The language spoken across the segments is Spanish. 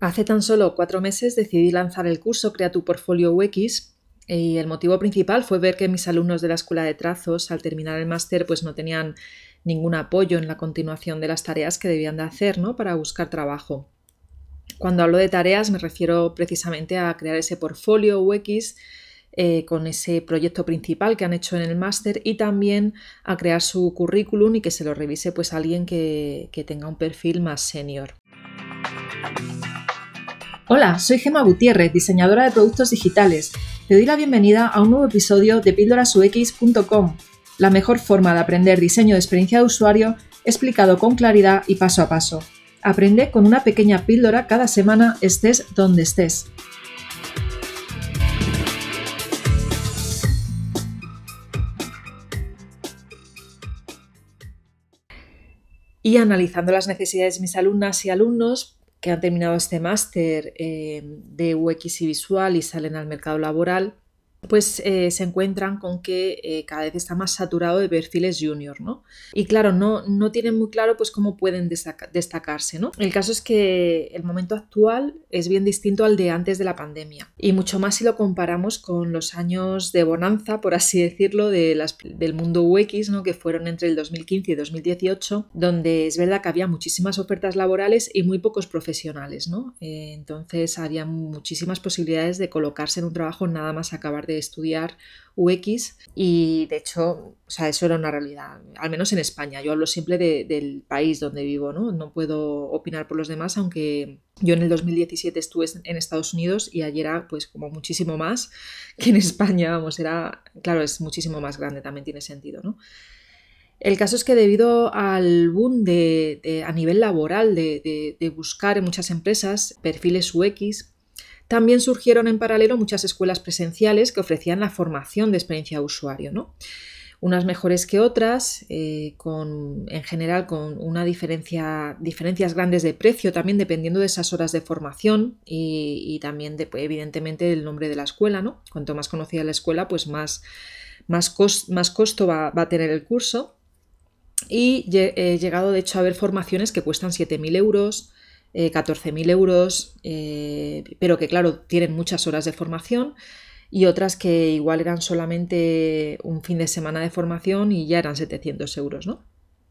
Hace tan solo cuatro meses decidí lanzar el curso Crea tu portfolio UX y el motivo principal fue ver que mis alumnos de la escuela de trazos al terminar el máster pues no tenían ningún apoyo en la continuación de las tareas que debían de hacer ¿no? para buscar trabajo. Cuando hablo de tareas me refiero precisamente a crear ese portfolio UX eh, con ese proyecto principal que han hecho en el máster y también a crear su currículum y que se lo revise pues alguien que, que tenga un perfil más senior. Hola, soy Gema Gutiérrez, diseñadora de productos digitales. Te doy la bienvenida a un nuevo episodio de píldorasux.com, la mejor forma de aprender diseño de experiencia de usuario explicado con claridad y paso a paso. Aprende con una pequeña píldora cada semana estés donde estés. Y analizando las necesidades de mis alumnas y alumnos, que han terminado este máster eh, de UX y visual y salen al mercado laboral, pues eh, se encuentran con que eh, cada vez está más saturado de perfiles junior, ¿no? Y claro, no, no tienen muy claro pues cómo pueden destacarse, ¿no? El caso es que el momento actual es bien distinto al de antes de la pandemia y mucho más si lo comparamos con los años de bonanza, por así decirlo, del mundo UX, ¿no? Que fueron entre el 2015 y 2018, donde es verdad que había muchísimas ofertas laborales y muy pocos profesionales, ¿no? Eh, entonces había muchísimas posibilidades de colocarse en un trabajo nada más acabar de estudiar UX y de hecho, o sea, eso era una realidad, al menos en España. Yo hablo siempre del país donde vivo, ¿no? No puedo opinar por los demás, aunque yo en el 2017 estuve en Estados Unidos y allí era pues como muchísimo más que en España, vamos, era, claro, es muchísimo más grande, también tiene sentido, ¿no? El caso es que debido al boom de, a nivel laboral de, de, buscar en muchas empresas perfiles UX, también surgieron en paralelo muchas escuelas presenciales que ofrecían la formación de experiencia de usuario, ¿no? unas mejores que otras, eh, con, en general con una diferencia, diferencias grandes de precio, también dependiendo de esas horas de formación y, también de, pues, evidentemente del nombre de la escuela. ¿no? Cuanto más conocida la escuela, pues más, más, más costo va, a tener el curso. Y he llegado de hecho a ver formaciones que cuestan 7.000 euros, 14.000 eh, euros, eh, pero que claro, tienen muchas horas de formación y otras que igual eran solamente un fin de semana de formación y ya eran 700 euros, ¿no?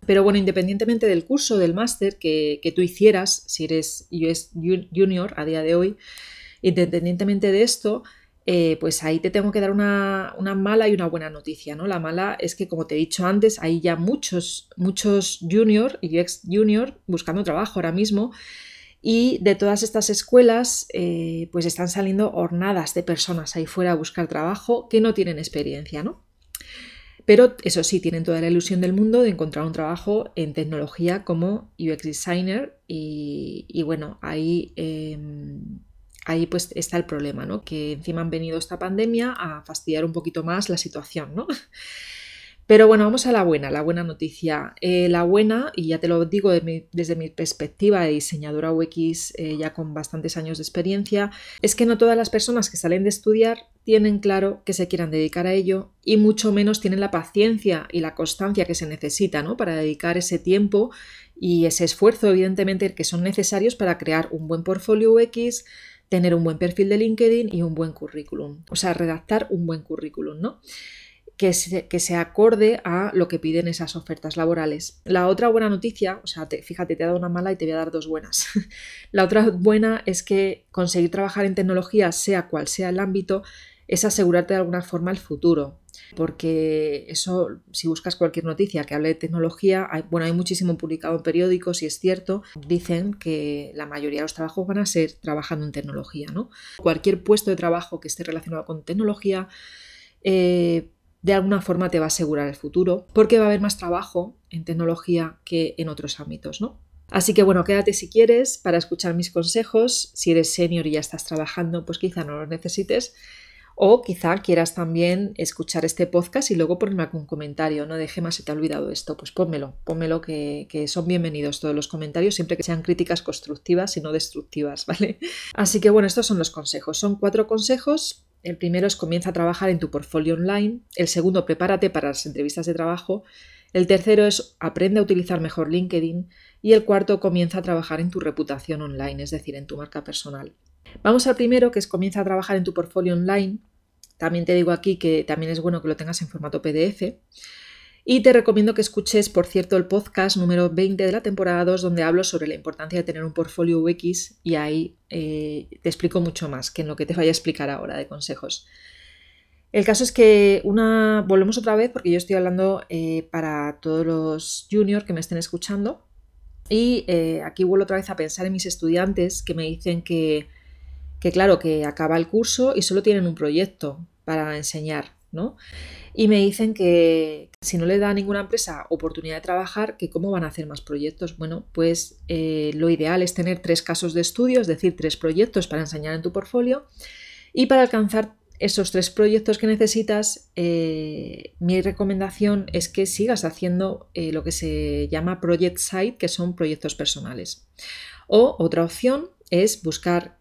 Pero bueno, independientemente del curso, del máster que, tú hicieras, si eres Junior a día de hoy, independientemente de esto, eh, pues ahí te tengo que dar una, una, mala y una buena noticia, ¿no? La mala es que, como te he dicho antes, hay ya muchos, muchos junior y ex junior buscando trabajo ahora mismo y de todas estas escuelas, eh, pues están saliendo hornadas de personas ahí fuera a buscar trabajo que no tienen experiencia, ¿no? Pero eso sí, tienen toda la ilusión del mundo de encontrar un trabajo en tecnología como UX designer y, bueno, ahí, em, ahí pues está el problema, ¿no? Que encima han venido esta pandemia a fastidiar un poquito más la situación, ¿no? Pero bueno, vamos a la buena, la buena noticia. Eh, la buena, y ya te lo digo desde mi perspectiva de diseñadora UX eh, ya con bastantes años de experiencia, es que no todas las personas que salen de estudiar tienen claro que se quieran dedicar a ello y mucho menos tienen la paciencia y la constancia que se necesita ¿no? para dedicar ese tiempo y ese esfuerzo, evidentemente, que son necesarios para crear un buen portfolio UX, tener un buen perfil de LinkedIn y un buen currículum. O sea, redactar un buen currículum, ¿no? Que se, acorde a lo que piden esas ofertas laborales. La otra buena noticia, o sea, fíjate, te he dado una mala y te voy a dar dos buenas. la otra buena es que conseguir trabajar en tecnología, sea cual sea el ámbito, es asegurarte de alguna forma el futuro. Porque eso, si buscas cualquier noticia que hable de tecnología, bueno, hay muchísimo publicado en periódicos y es cierto, dicen que la mayoría de los trabajos van a ser trabajando en tecnología, ¿no? Cualquier puesto de trabajo que esté relacionado con tecnología, eh, de alguna forma te va a asegurar el futuro, porque va a haber más trabajo en tecnología que en otros ámbitos, ¿no? Así que bueno, quédate si quieres para escuchar mis consejos. Si eres senior y ya estás trabajando, pues quizá no los necesites. O quizá quieras también escuchar este podcast y luego ponerme algún comentario. No deje más si te ha olvidado esto. Pues pónmelo, pónmelo que, que, son bienvenidos todos los comentarios, siempre que sean críticas constructivas y no destructivas, ¿vale? Así que bueno, estos son los consejos. Son cuatro consejos el primero es comienza a trabajar en tu portfolio online. El segundo, prepárate para las entrevistas de trabajo. El tercero es aprende a utilizar mejor LinkedIn. Y el cuarto, comienza a trabajar en tu reputación online, es decir, en tu marca personal. Vamos al primero, que es comienza a trabajar en tu portfolio online. También te digo aquí que también es bueno que lo tengas en formato PDF. Y te recomiendo que escuches, por cierto, el podcast número 20 de la temporada 2, donde hablo sobre la importancia de tener un portfolio UX y ahí eh, te explico mucho más que en lo que te vaya a explicar ahora de consejos. El caso es que una. Volvemos otra vez porque yo estoy hablando eh, para todos los juniors que me estén escuchando. Y eh, aquí vuelvo otra vez a pensar en mis estudiantes que me dicen que, que, claro, que acaba el curso y solo tienen un proyecto para enseñar, Y me dicen que si no le da a ninguna empresa oportunidad de trabajar, que cómo van a hacer más proyectos. Bueno, pues eh, lo ideal es tener tres casos de estudio, es decir, tres proyectos para enseñar en tu portfolio. Y para alcanzar esos tres proyectos que necesitas, eh, mi recomendación es que sigas haciendo eh, lo que se llama Project Site, que son proyectos personales. O otra opción es buscar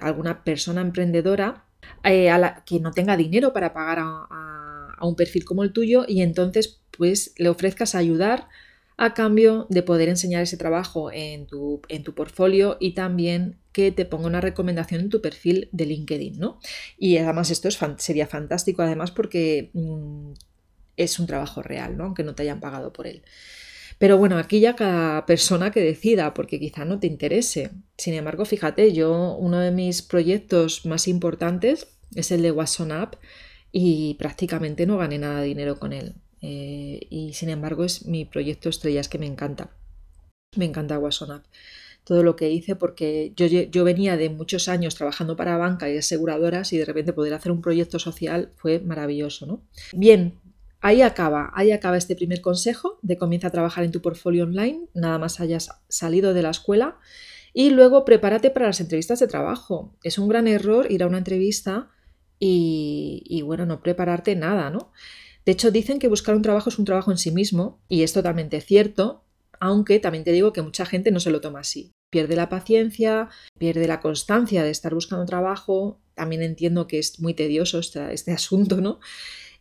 alguna persona emprendedora a la, que no tenga dinero para pagar a a un perfil como el tuyo y entonces pues le ofrezcas ayudar a cambio de poder enseñar ese trabajo en tu, en tu portfolio y también que te ponga una recomendación en tu perfil de LinkedIn, ¿no? Y además esto es, sería fantástico además porque mm, es un trabajo real, ¿no? Aunque no te hayan pagado por él. Pero bueno, aquí ya cada persona que decida, porque quizá no te interese. Sin embargo, fíjate, yo uno de mis proyectos más importantes es el de Wasson App, y prácticamente no gané nada de dinero con él. Eh, y sin embargo es mi proyecto estrella, es que me encanta. Me encanta WhatsApp. Todo lo que hice porque yo, yo venía de muchos años trabajando para banca y aseguradoras y de repente poder hacer un proyecto social fue maravilloso. ¿no? Bien, ahí acaba, ahí acaba este primer consejo de comienza a trabajar en tu portfolio online, nada más hayas salido de la escuela. Y luego prepárate para las entrevistas de trabajo. Es un gran error ir a una entrevista y, bueno, no prepararte nada, ¿no? De hecho, dicen que buscar un trabajo es un trabajo en sí mismo y es totalmente cierto, aunque también te digo que mucha gente no se lo toma así. Pierde la paciencia, pierde la constancia de estar buscando trabajo, también entiendo que es muy tedioso este, este asunto, ¿no?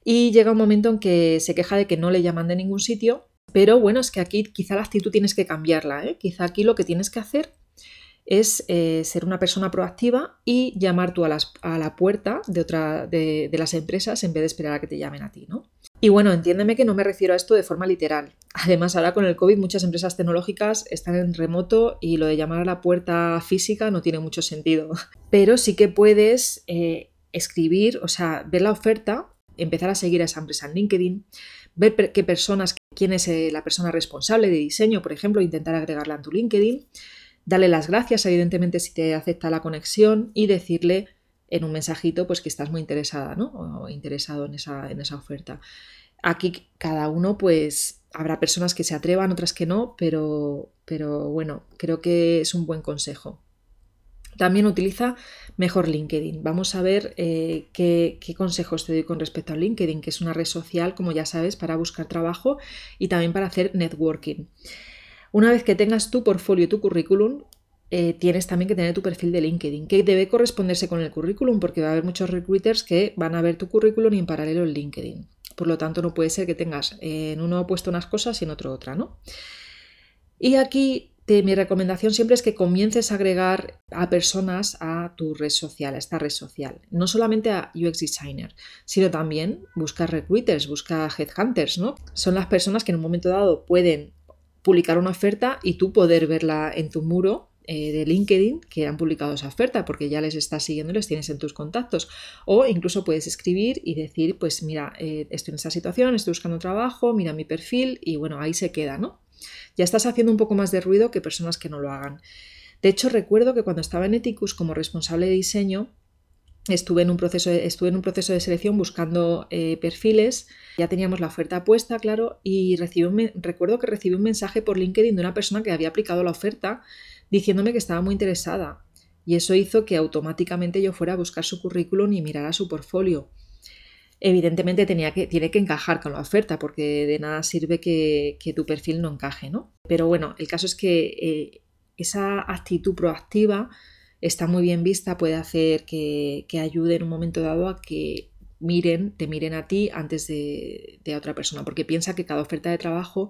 Y llega un momento en que se queja de que no le llaman de ningún sitio, pero bueno, es que aquí quizá la actitud tienes que cambiarla, ¿eh? Quizá aquí lo que tienes que hacer es eh, ser una persona proactiva y llamar tú a, la puerta de, otra, de, las empresas en vez de esperar a que te llamen a ti, ¿no? Y bueno, entiéndeme que no me refiero a esto de forma literal. Además, ahora con el COVID muchas empresas tecnológicas están en remoto y lo de llamar a la puerta física no tiene mucho sentido. Pero sí que puedes eh, escribir, o sea, ver la oferta, empezar a seguir a esa empresa en LinkedIn, ver qué personas, quién es eh, la persona responsable de diseño, por ejemplo, intentar agregarla en tu LinkedIn Dale las gracias, evidentemente, si te acepta la conexión y decirle en un mensajito pues que estás muy interesada, ¿no? O interesado en esa, en esa oferta. Aquí cada uno, pues, habrá personas que se atrevan, otras que no, pero, pero bueno, creo que es un buen consejo. También utiliza mejor LinkedIn. Vamos a ver eh, qué, consejos te doy con respecto a LinkedIn, que es una red social, como ya sabes, para buscar trabajo y también para hacer networking. Una vez que tengas tu portfolio y tu currículum, eh, tienes también que tener tu perfil de LinkedIn, que debe corresponderse con el currículum, porque va a haber muchos recruiters que van a ver tu currículum y en paralelo el LinkedIn. Por lo tanto, no puede ser que tengas en uno puesto unas cosas y en otro otra, ¿no? Y aquí mi recomendación siempre es que comiences a agregar a personas a tu red social, a esta red social. No solamente a UX Designer, sino también busca recruiters, busca headhunters, ¿no? Son las personas que en un momento dado pueden publicar una oferta y tú poder verla en tu muro eh, de LinkedIn que han publicado esa oferta porque ya les estás siguiendo, les tienes en tus contactos. O incluso puedes escribir y decir, pues mira, eh, estoy en esta situación, estoy buscando trabajo, mira mi perfil y bueno, ahí se queda, ¿no? Ya estás haciendo un poco más de ruido que personas que no lo hagan. De hecho, recuerdo que cuando estaba en Eticus como responsable de diseño, Estuve en, un proceso de, estuve en un proceso de selección buscando eh, perfiles, ya teníamos la oferta puesta, claro, y recibí recuerdo que recibí un mensaje por LinkedIn de una persona que había aplicado la oferta diciéndome que estaba muy interesada. Y eso hizo que automáticamente yo fuera a buscar su currículum y mirara su portfolio. Evidentemente tenía que, tiene que encajar con la oferta, porque de nada sirve que, tu perfil no encaje, ¿no? Pero bueno, el caso es que eh, esa actitud proactiva está muy bien vista, puede hacer que, ayude en un momento dado a que miren, te miren a ti antes de, otra persona, porque piensa que cada oferta de trabajo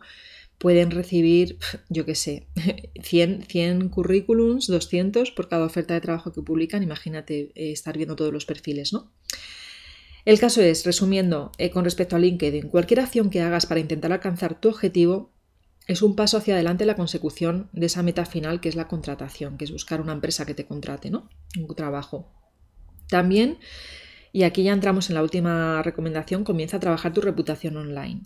pueden recibir, yo qué sé, 100, 100 currículums, 200 por cada oferta de trabajo que publican. Imagínate eh, estar viendo todos los perfiles, ¿no? El caso es, resumiendo, eh, con respecto a LinkedIn, cualquier acción que hagas para intentar alcanzar tu objetivo es un paso hacia adelante en la consecución de esa meta final que es la contratación, que es buscar una empresa que te contrate, ¿no? Un trabajo. También, y aquí ya entramos en la última recomendación, comienza a trabajar tu reputación online.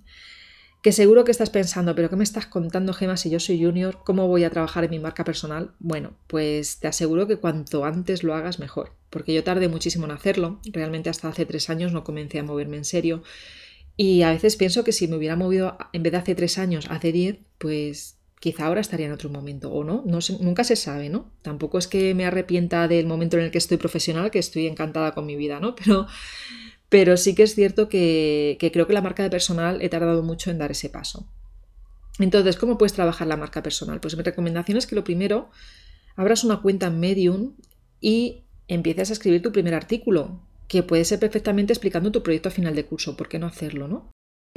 Que seguro que estás pensando, pero ¿qué me estás contando, Gema, si yo soy junior? ¿Cómo voy a trabajar en mi marca personal? Bueno, pues te aseguro que cuanto antes lo hagas, mejor. Porque yo tardé muchísimo en hacerlo. Realmente hasta hace tres años no comencé a moverme en serio. Y a veces pienso que si me hubiera movido en vez de hace tres años, hace diez, pues quizá ahora estaría en otro momento o no, no nunca se sabe, ¿no? Tampoco es que me arrepienta del momento en el que estoy profesional, que estoy encantada con mi vida, ¿no? Pero pero sí que es cierto que, creo que la marca de personal he tardado mucho en dar ese paso. Entonces, ¿cómo puedes trabajar la marca personal? Pues mi recomendación es que lo primero, abras una cuenta en Medium y empieces a escribir tu primer artículo, que puede ser perfectamente explicando tu proyecto a final de curso. ¿Por qué no hacerlo, no?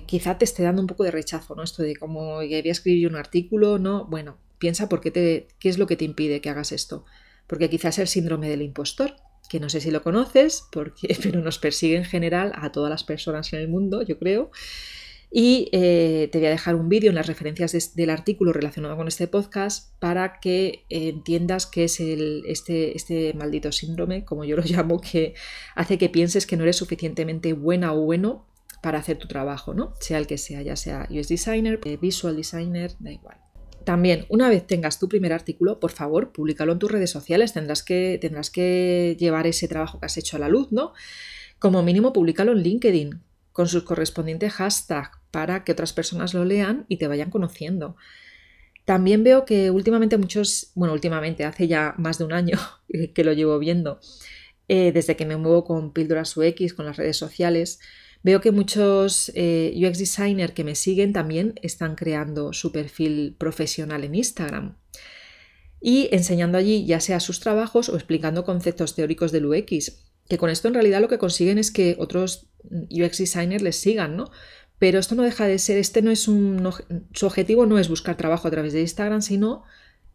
Quizá te esté dando un poco de rechazo, ¿no? Esto de cómo voy a escribir un artículo, ¿no? Bueno, piensa por qué, te, qué es lo que te impide que hagas esto. Porque quizás es el síndrome del impostor que no sé si lo conoces, porque, pero nos persigue en general a todas las personas en el mundo, yo creo. Y eh, te voy a dejar un vídeo en las referencias del artículo relacionado con este podcast para que entiendas qué es el, este, este maldito síndrome, como yo lo llamo, que hace que pienses que no eres suficientemente buena o bueno para hacer tu trabajo, ¿no? Sea el que sea, ya sea UX designer, eh, visual designer, da igual. También, una vez tengas tu primer artículo, por favor, públicalo en tus redes sociales. Tendrás que, tendrás que llevar ese trabajo que has hecho a la luz, ¿no? Como mínimo, públicalo en LinkedIn con sus correspondientes hashtags para que otras personas lo lean y te vayan conociendo. También veo que últimamente muchos, bueno, últimamente, hace ya más de un año que lo llevo viendo, eh, desde que me muevo con píldoras UX, con las redes sociales, Veo que muchos eh, UX designers que me siguen también están creando su perfil profesional en Instagram y enseñando allí ya sea sus trabajos o explicando conceptos teóricos del UX, que con esto en realidad lo que consiguen es que otros UX designers les sigan, ¿no? Pero esto no deja de ser, este no es un, su objetivo no es buscar trabajo a través de Instagram, sino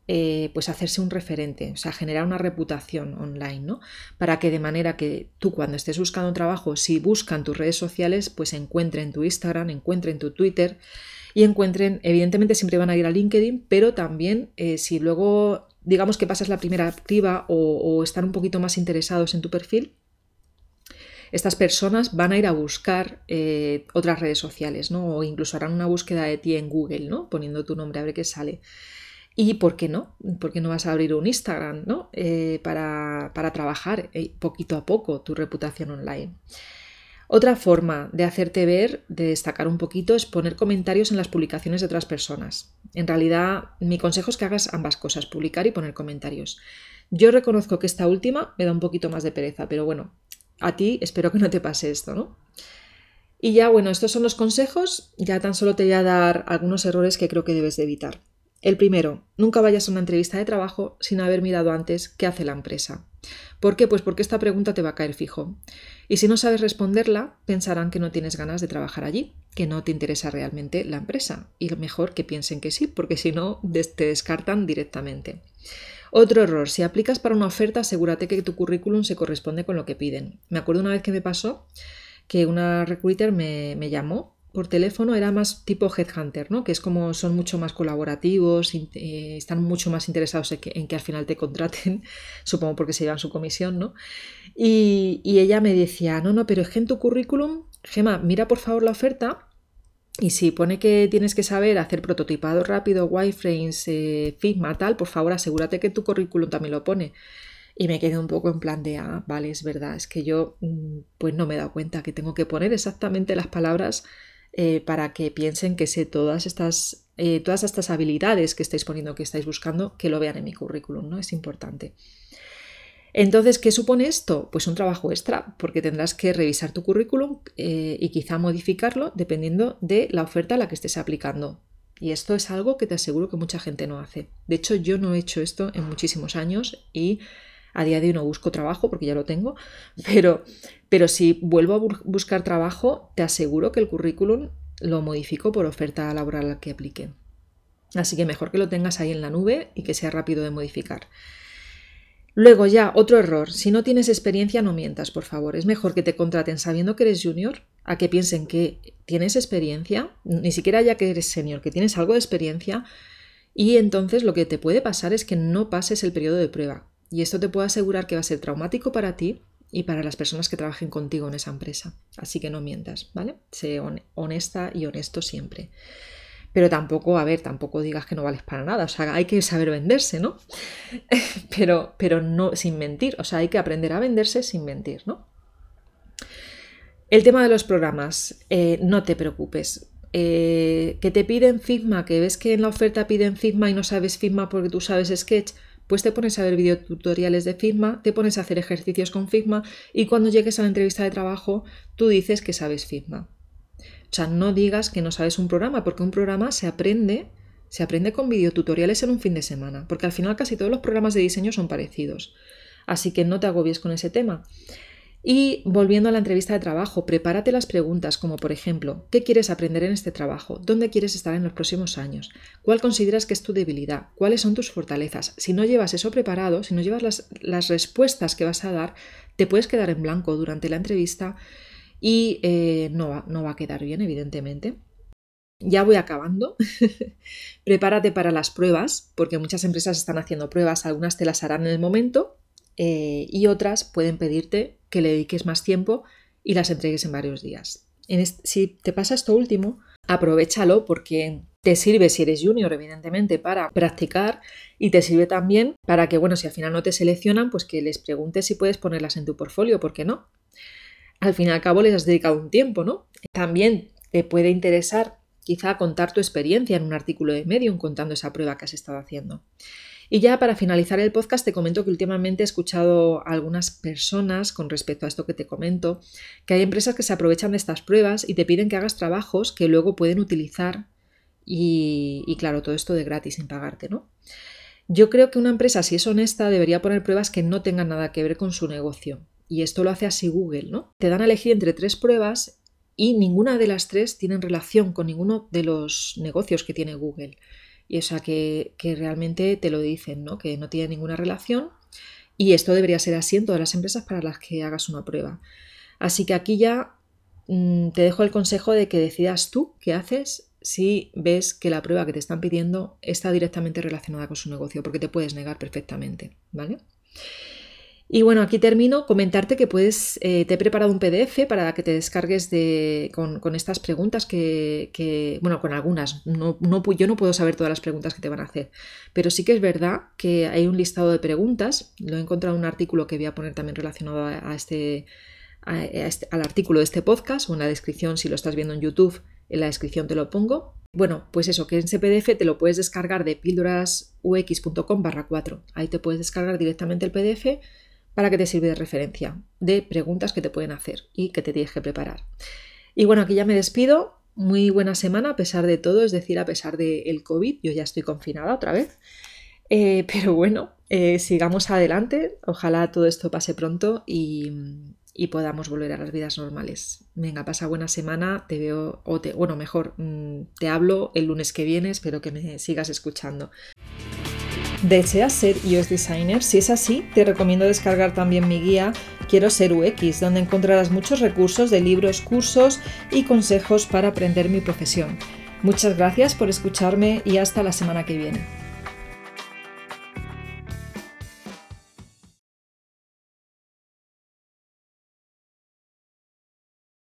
eh, pues hacerse un referente, o sea, generar una reputación online, ¿no? Para que de manera que tú cuando estés buscando un trabajo, si buscan tus redes sociales, pues encuentren tu Instagram, encuentren tu Twitter y encuentren, evidentemente siempre van a ir a LinkedIn, pero también eh, si luego digamos que pasas la primera activa o, están un poquito más interesados en tu perfil, estas personas van a ir a buscar eh, otras redes sociales, ¿no? O incluso harán una búsqueda de ti en Google, ¿no? Poniendo tu nombre a ver qué sale. ¿Y por qué no? ¿Por qué no vas a abrir un Instagram ¿no? Eh, para, trabajar eh, poquito a poco tu reputación online? Otra forma de hacerte ver, de destacar un poquito, es poner comentarios en las publicaciones de otras personas. En realidad, mi consejo es que hagas ambas cosas, publicar y poner comentarios. Yo reconozco que esta última me da un poquito más de pereza, pero bueno, a ti espero que no te pase esto, ¿no? Y ya, bueno, estos son los consejos, ya tan solo te voy a dar algunos errores que creo que debes de evitar. El primero, nunca vayas a una entrevista de trabajo sin haber mirado antes qué hace la empresa. ¿Por qué? Pues porque esta pregunta te va a caer fijo. Y si no sabes responderla, pensarán que no tienes ganas de trabajar allí, que no te interesa realmente la empresa. Y lo mejor que piensen que sí, porque si no, te descartan directamente. Otro error, si aplicas para una oferta, asegúrate que tu currículum se corresponde con lo que piden. Me acuerdo una vez que me pasó que una recruiter me, me llamó por teléfono era más tipo headhunter, ¿no? Que es como son mucho más colaborativos, eh, están mucho más interesados en que, al final te contraten, supongo porque se llevan su comisión, ¿no? Y, ella me decía, no, no, pero es que en tu currículum, Gema, mira por favor la oferta y si pone que tienes que saber hacer prototipado rápido, wireframes, eh, Figma, tal, por favor asegúrate que tu currículum también lo pone. Y me quedé un poco en plan de, ah, vale, es verdad, es que yo mm, pues no me he dado cuenta que tengo que poner exactamente las palabras eh, para que piensen que sé todas estas, eh, todas estas habilidades que estáis poniendo, que estáis buscando, que lo vean en mi currículum, ¿no? Es importante. Entonces, ¿qué supone esto? Pues un trabajo extra, porque tendrás que revisar tu currículum eh, y quizá modificarlo dependiendo de la oferta a la que estés aplicando. Y esto es algo que te aseguro que mucha gente no hace. De hecho, yo no he hecho esto en muchísimos años y a día de hoy no busco trabajo porque ya lo tengo, pero, pero si vuelvo a buscar trabajo, te aseguro que el currículum lo modifico por oferta laboral que aplique. Así que mejor que lo tengas ahí en la nube y que sea rápido de modificar. Luego ya, otro error. Si no tienes experiencia, no mientas, por favor. Es mejor que te contraten sabiendo que eres junior a que piensen que tienes experiencia, ni siquiera ya que eres senior, que tienes algo de experiencia, y entonces lo que te puede pasar es que no pases el periodo de prueba. Y esto te puedo asegurar que va a ser traumático para ti y para las personas que trabajen contigo en esa empresa. Así que no mientas, ¿vale? Sé honesta y honesto siempre pero tampoco, a ver, tampoco digas que no vales para nada, o sea, hay que saber venderse, ¿no? pero, pero no sin mentir, o sea, hay que aprender a venderse sin mentir, ¿no? El tema de los programas, eh, no te preocupes. Eh, que te piden Figma, que ves que en la oferta piden Figma y no sabes Figma porque tú sabes Sketch, pues te pones a ver videotutoriales de Figma, te pones a hacer ejercicios con Figma y cuando llegues a la entrevista de trabajo tú dices que sabes Figma. O sea, no digas que no sabes un programa, porque un programa se aprende, se aprende con videotutoriales en un fin de semana, porque al final casi todos los programas de diseño son parecidos. Así que no te agobies con ese tema. Y volviendo a la entrevista de trabajo, prepárate las preguntas como por ejemplo, ¿qué quieres aprender en este trabajo? ¿Dónde quieres estar en los próximos años? ¿Cuál consideras que es tu debilidad? ¿Cuáles son tus fortalezas? Si no llevas eso preparado, si no llevas las, las respuestas que vas a dar, te puedes quedar en blanco durante la entrevista y eh, no, va, no va a quedar bien, evidentemente. Ya voy acabando. Prepárate para las pruebas, porque muchas empresas están haciendo pruebas, algunas te las harán en el momento eh, y otras pueden pedirte que le dediques más tiempo y las entregues en varios días. si te pasa esto último, aprovechalo porque te sirve si eres junior, evidentemente, para practicar y te sirve también para que, bueno, si al final no te seleccionan, pues que les preguntes si puedes ponerlas en tu portfolio, ¿por qué no? al fin y al cabo les has dedicado un tiempo, ¿no? También te puede interesar quizá contar tu experiencia en un artículo de Medium contando esa prueba que has estado haciendo. Y ya para finalizar el podcast te comento que últimamente he escuchado a algunas personas con respecto a esto que te comento, que hay empresas que se aprovechan de estas pruebas y te piden que hagas trabajos que luego pueden utilizar y, y claro, todo esto de gratis sin pagarte, ¿no? Yo creo que una empresa, si es honesta, debería poner pruebas que no tengan nada que ver con su negocio y esto lo hace así Google, ¿no? Te dan a elegir entre tres pruebas y ninguna de las tres tienen relación con ninguno de los negocios que tiene Google. Y o sea que, realmente te lo dicen, ¿no? Que no tiene ninguna relación. Y esto debería ser así en todas las empresas para las que hagas una prueba. Así que aquí ya mm, te dejo el consejo de que decidas tú qué haces si ves que la prueba que te están pidiendo está directamente relacionada con su negocio, porque te puedes negar perfectamente, ¿vale? Y bueno, aquí termino. Comentarte que puedes, eh, te he preparado un PDF para que te descargues de, con, estas preguntas que, bueno, con algunas. No, no, yo no puedo saber todas las preguntas que te van a hacer, pero sí que es verdad que hay un listado de preguntas. Lo he encontrado en un artículo que voy a poner también relacionado a, este, este, al artículo de este podcast o en la descripción, si lo estás viendo en YouTube, en la descripción te lo pongo. Bueno, pues eso, que en ese PDF te lo puedes descargar de píldorasux.com barra 4. Ahí te puedes descargar directamente el PDF para que te sirve de referencia de preguntas que te pueden hacer y que te tienes que preparar. Y bueno, aquí ya me despido. Muy buena semana a pesar de todo, es decir, a pesar del COVID. Yo ya estoy confinada otra vez. Eh, pero bueno, eh, sigamos adelante. Ojalá todo esto pase pronto y, podamos volver a las vidas normales. Venga, pasa buena semana. Te veo, o te, bueno, mejor, mm, te hablo el lunes que viene. Espero que me sigas escuchando. ¿Deseas ser iOS designer? Si es así, te recomiendo descargar también mi guía Quiero ser UX, donde encontrarás muchos recursos de libros, cursos y consejos para aprender mi profesión. Muchas gracias por escucharme y hasta la semana que viene.